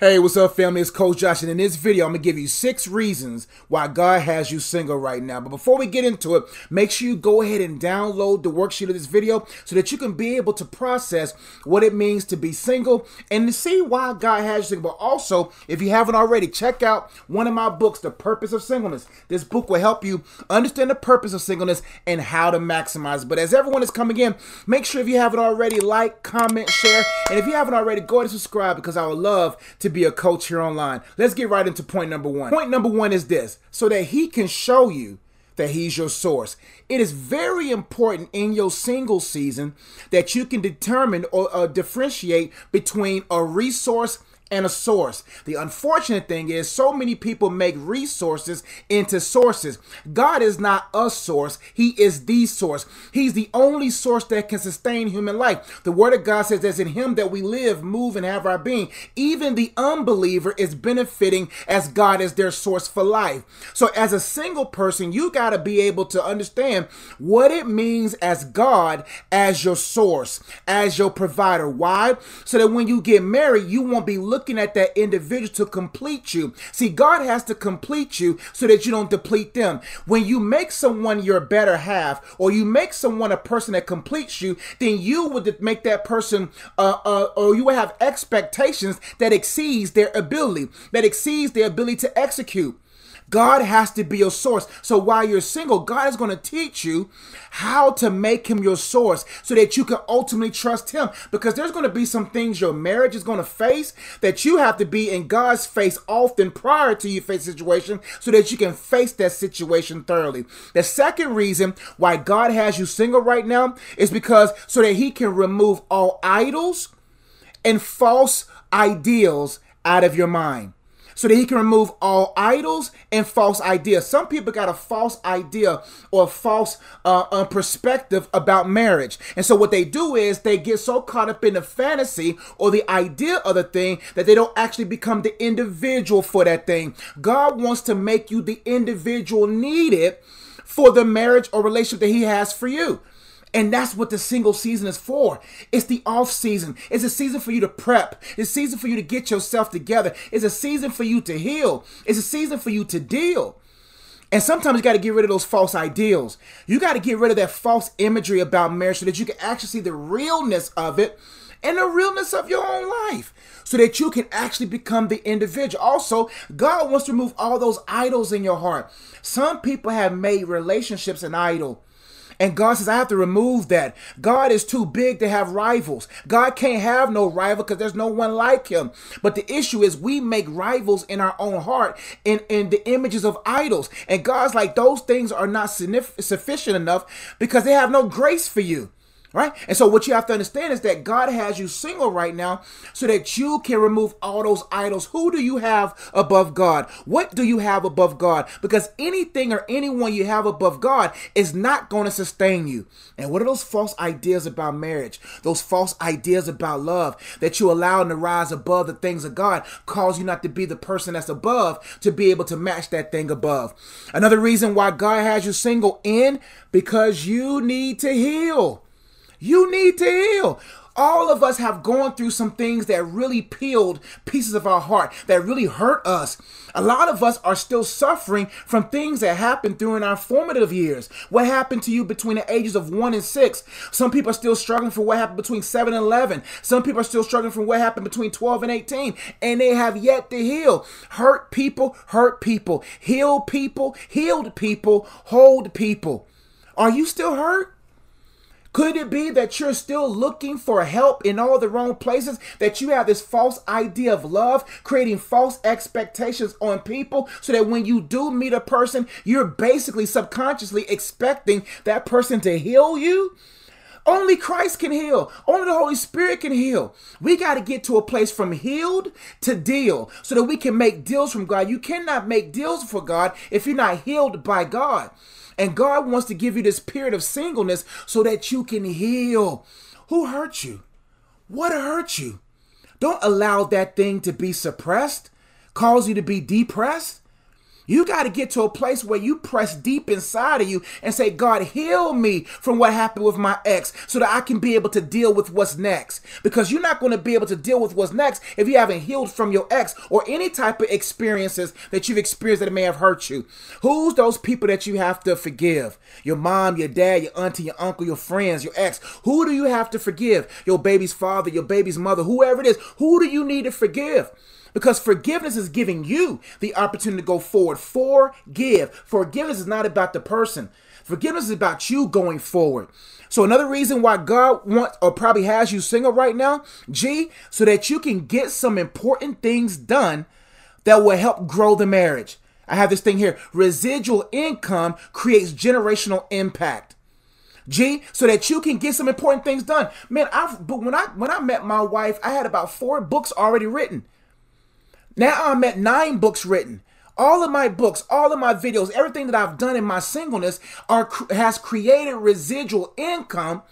Hey, what's up, family? It's Coach Josh, and in this video, I'm gonna give you six reasons why God has you single right now. But before we get into it, make sure you go ahead and download the worksheet of this video so that you can be able to process what it means to be single and to see why God has you single. But also, if you haven't already, check out one of my books, The Purpose of Singleness. This book will help you understand the purpose of singleness and how to maximize. It. But as everyone is coming in, make sure if you haven't already, like, comment, share, and if you haven't already, go ahead and subscribe because I would love to be a coach here online. Let's get right into point number one. Point number one is this so that he can show you that he's your source. It is very important in your single season that you can determine or uh, differentiate between a resource and a source. The unfortunate thing is, so many people make resources into sources. God is not a source, He is the source. He's the only source that can sustain human life. The Word of God says that in Him that we live, move, and have our being. Even the unbeliever is benefiting as God is their source for life. So, as a single person, you got to be able to understand what it means as God as your source, as your provider. Why? So that when you get married, you won't be looking at that individual to complete you. See, God has to complete you so that you don't deplete them. When you make someone your better half, or you make someone a person that completes you, then you would make that person, uh, uh, or you will have expectations that exceeds their ability, that exceeds their ability to execute. God has to be your source. So while you're single, God is going to teach you how to make him your source so that you can ultimately trust him. Because there's going to be some things your marriage is going to face that you have to be in God's face often prior to you face situation so that you can face that situation thoroughly. The second reason why God has you single right now is because so that he can remove all idols and false ideals out of your mind so that he can remove all idols and false ideas. Some people got a false idea or a false uh, uh, perspective about marriage. And so what they do is they get so caught up in the fantasy or the idea of the thing that they don't actually become the individual for that thing. God wants to make you the individual needed for the marriage or relationship that he has for you. And that's what the single season is for. It's the off season. It's a season for you to prep. It's a season for you to get yourself together. It's a season for you to heal. It's a season for you to deal. And sometimes you got to get rid of those false ideals. You got to get rid of that false imagery about marriage so that you can actually see the realness of it and the realness of your own life so that you can actually become the individual. Also, God wants to remove all those idols in your heart. Some people have made relationships an idol. And God says, I have to remove that. God is too big to have rivals. God can't have no rival because there's no one like him. But the issue is we make rivals in our own heart in, in the images of idols. And God's like, those things are not sufficient enough because they have no grace for you right? And so what you have to understand is that God has you single right now so that you can remove all those idols. Who do you have above God? What do you have above God? Because anything or anyone you have above God is not going to sustain you. And what are those false ideas about marriage? Those false ideas about love that you allow to rise above the things of God cause you not to be the person that's above to be able to match that thing above. Another reason why God has you single in because you need to heal. You need to heal. All of us have gone through some things that really peeled pieces of our heart, that really hurt us. A lot of us are still suffering from things that happened during our formative years. What happened to you between the ages of 1 and 6? Some people are still struggling for what happened between 7 and 11. Some people are still struggling from what happened between 12 and 18, and they have yet to heal. Hurt people, hurt people. Heal people, healed people, hold people. Are you still hurt? Could it be that you're still looking for help in all the wrong places? That you have this false idea of love, creating false expectations on people so that when you do meet a person, you're basically subconsciously expecting that person to heal you? Only Christ can heal. Only the Holy Spirit can heal. We got to get to a place from healed to deal so that we can make deals from God. You cannot make deals for God if you're not healed by God. And God wants to give you this period of singleness so that you can heal. Who hurt you? What hurt you? Don't allow that thing to be suppressed, cause you to be depressed. You got to get to a place where you press deep inside of you and say, God, heal me from what happened with my ex so that I can be able to deal with what's next. Because you're not going to be able to deal with what's next if you haven't healed from your ex or any type of experiences that you've experienced that may have hurt you. Who's those people that you have to forgive? Your mom, your dad, your auntie, your uncle, your friends, your ex. Who do you have to forgive? Your baby's father, your baby's mother, whoever it is. Who do you need to forgive? Because forgiveness is giving you the opportunity to go forward. Forgive. Forgiveness is not about the person. Forgiveness is about you going forward. So another reason why God wants or probably has you single right now, G, so that you can get some important things done that will help grow the marriage. I have this thing here. Residual income creates generational impact. G, so that you can get some important things done. Man, I've but when I when I met my wife, I had about four books already written. Now I'm at nine books written. All of my books, all of my videos, everything that I've done in my singleness are has created residual income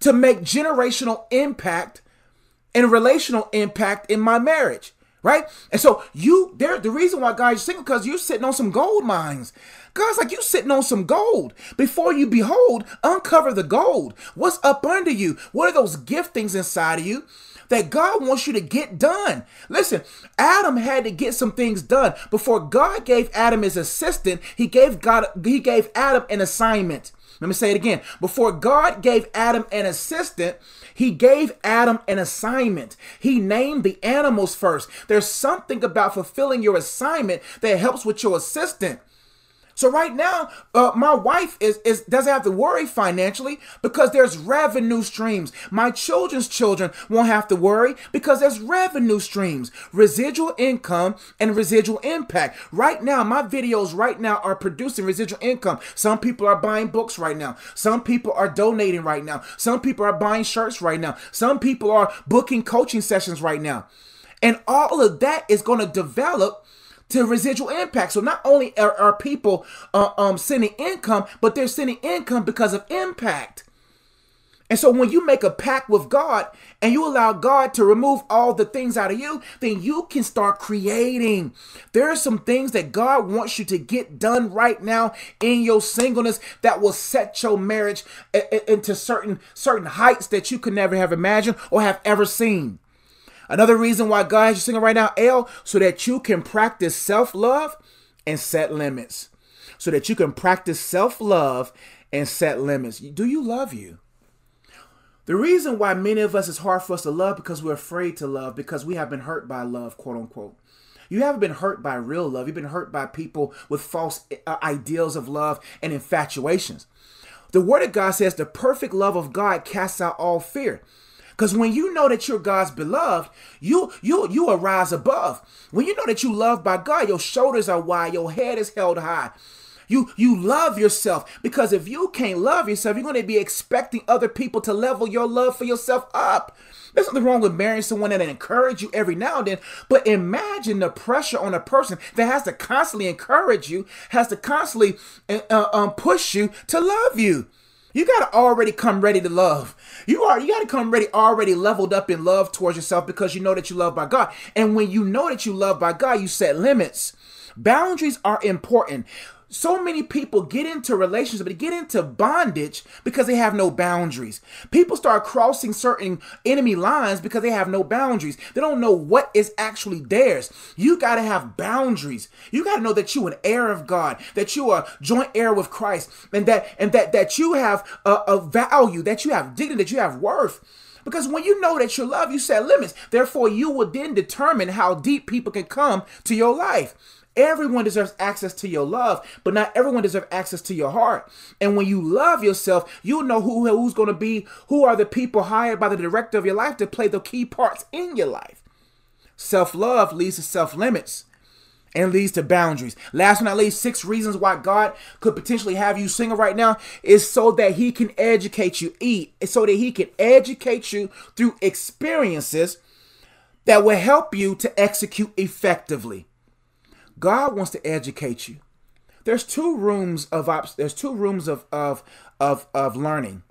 to make generational impact and relational impact in my marriage. Right? And so you there the reason why guys are single because you're sitting on some gold mines. God's like you sitting on some gold. Before you behold, uncover the gold. What's up under you? What are those giftings inside of you? that God wants you to get done. Listen, Adam had to get some things done before God gave Adam his assistant. He gave God he gave Adam an assignment. Let me say it again. Before God gave Adam an assistant, he gave Adam an assignment. He named the animals first. There's something about fulfilling your assignment that helps with your assistant. So right now, uh, my wife is, is doesn't have to worry financially because there's revenue streams. My children's children won't have to worry because there's revenue streams, residual income and residual impact. Right now, my videos right now are producing residual income. Some people are buying books right now. Some people are donating right now. Some people are buying shirts right now. Some people are booking coaching sessions right now. And all of that is going to develop to residual impact. So not only are, are people uh, um, sending income, but they're sending income because of impact. And so when you make a pact with God and you allow God to remove all the things out of you, then you can start creating. There are some things that God wants you to get done right now in your singleness that will set your marriage into certain certain heights that you could never have imagined or have ever seen. Another reason why God has you singing right now, L, so that you can practice self love and set limits. So that you can practice self love and set limits. Do you love you? The reason why many of us it's hard for us to love because we're afraid to love because we have been hurt by love, quote unquote. You haven't been hurt by real love. You've been hurt by people with false uh, ideals of love and infatuations. The Word of God says the perfect love of God casts out all fear. Because when you know that you're God's beloved, you you you arise above. When you know that you love by God, your shoulders are wide, your head is held high. You you love yourself because if you can't love yourself, you're going to be expecting other people to level your love for yourself up. There's nothing wrong with marrying someone that encourage you every now and then, but imagine the pressure on a person that has to constantly encourage you, has to constantly uh, um, push you to love you. You got to already come ready to love. You are you got to come ready already leveled up in love towards yourself because you know that you love by God. And when you know that you love by God, you set limits. Boundaries are important so many people get into relationships, but they get into bondage because they have no boundaries. People start crossing certain enemy lines because they have no boundaries. They don't know what is actually theirs. You got to have boundaries. You got to know that you an heir of God, that you are joint heir with Christ, and that and that that you have a, a value, that you have dignity, that you have worth. Because when you know that you love, you set limits. Therefore, you will then determine how deep people can come to your life. Everyone deserves access to your love, but not everyone deserves access to your heart. And when you love yourself, you know who who's going to be, who are the people hired by the director of your life to play the key parts in your life. Self-love leads to self-limits and leads to boundaries. Last but not least, six reasons why God could potentially have you single right now is so that He can educate you, eat, so that He can educate you through experiences that will help you to execute effectively. God wants to educate you. There's two rooms of ops. There's two rooms of of of of learning.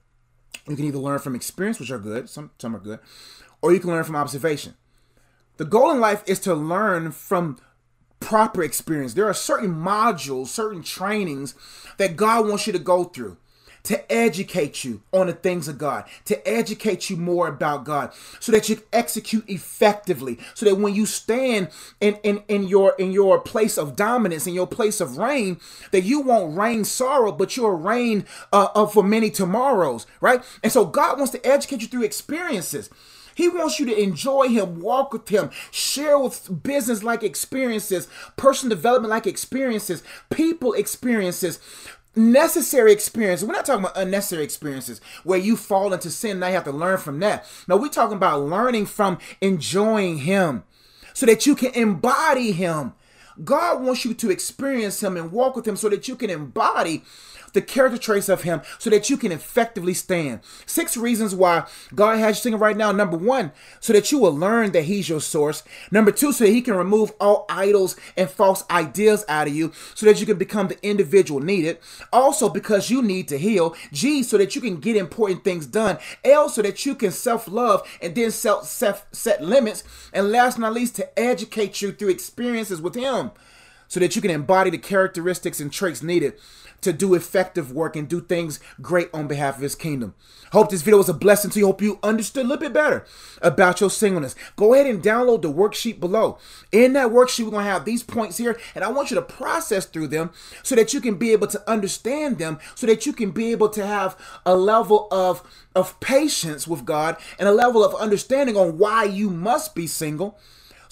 You can either learn from experience, which are good. Some some are good, or you can learn from observation. The goal in life is to learn from proper experience. There are certain modules, certain trainings that God wants you to go through to educate you on the things of God, to educate you more about God, so that you execute effectively, so that when you stand in, in, in your in your place of dominance, in your place of reign, that you won't reign sorrow, but you'll reign uh, uh, for many tomorrows, right? And so God wants to educate you through experiences. He wants you to enjoy Him, walk with Him, share with business like experiences, personal development like experiences, people experiences, necessary experiences. We're not talking about unnecessary experiences where you fall into sin and you have to learn from that. No, we're talking about learning from enjoying Him so that you can embody Him. God wants you to experience Him and walk with Him so that you can embody the character traits of him so that you can effectively stand. Six reasons why God has you singing right now. Number one, so that you will learn that he's your source. Number two, so that he can remove all idols and false ideas out of you so that you can become the individual needed. Also, because you need to heal. G, so that you can get important things done. L, so that you can self-love and then self, self set limits. And last but not least, to educate you through experiences with him so that you can embody the characteristics and traits needed to do effective work and do things great on behalf of his kingdom. Hope this video was a blessing to you. Hope you understood a little bit better about your singleness. Go ahead and download the worksheet below. In that worksheet, we're going to have these points here, and I want you to process through them so that you can be able to understand them, so that you can be able to have a level of, of patience with God and a level of understanding on why you must be single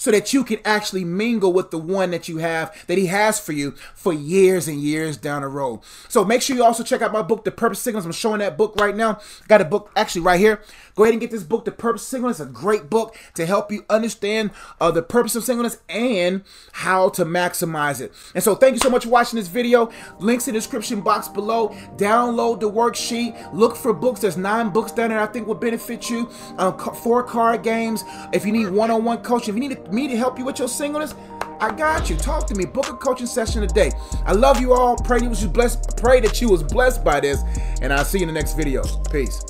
so that you can actually mingle with the one that you have that he has for you for years and years down the road. So make sure you also check out my book, The Purpose Singleness. I'm showing that book right now. Got a book actually right here. Go ahead and get this book, The Purpose Singleness. It's a great book to help you understand uh, the purpose of singleness and how to maximize it. And so thank you so much for watching this video. Links in the description box below. Download the worksheet. Look for books. There's nine books down there I think will benefit you. Um, four card games. If you need one-on-one -on -one coaching, if you need me to help you with your singleness, I got you. Talk to me. Book a coaching session today. I love you all. Pray you was blessed. Pray that you was blessed by this, and I'll see you in the next video. Peace.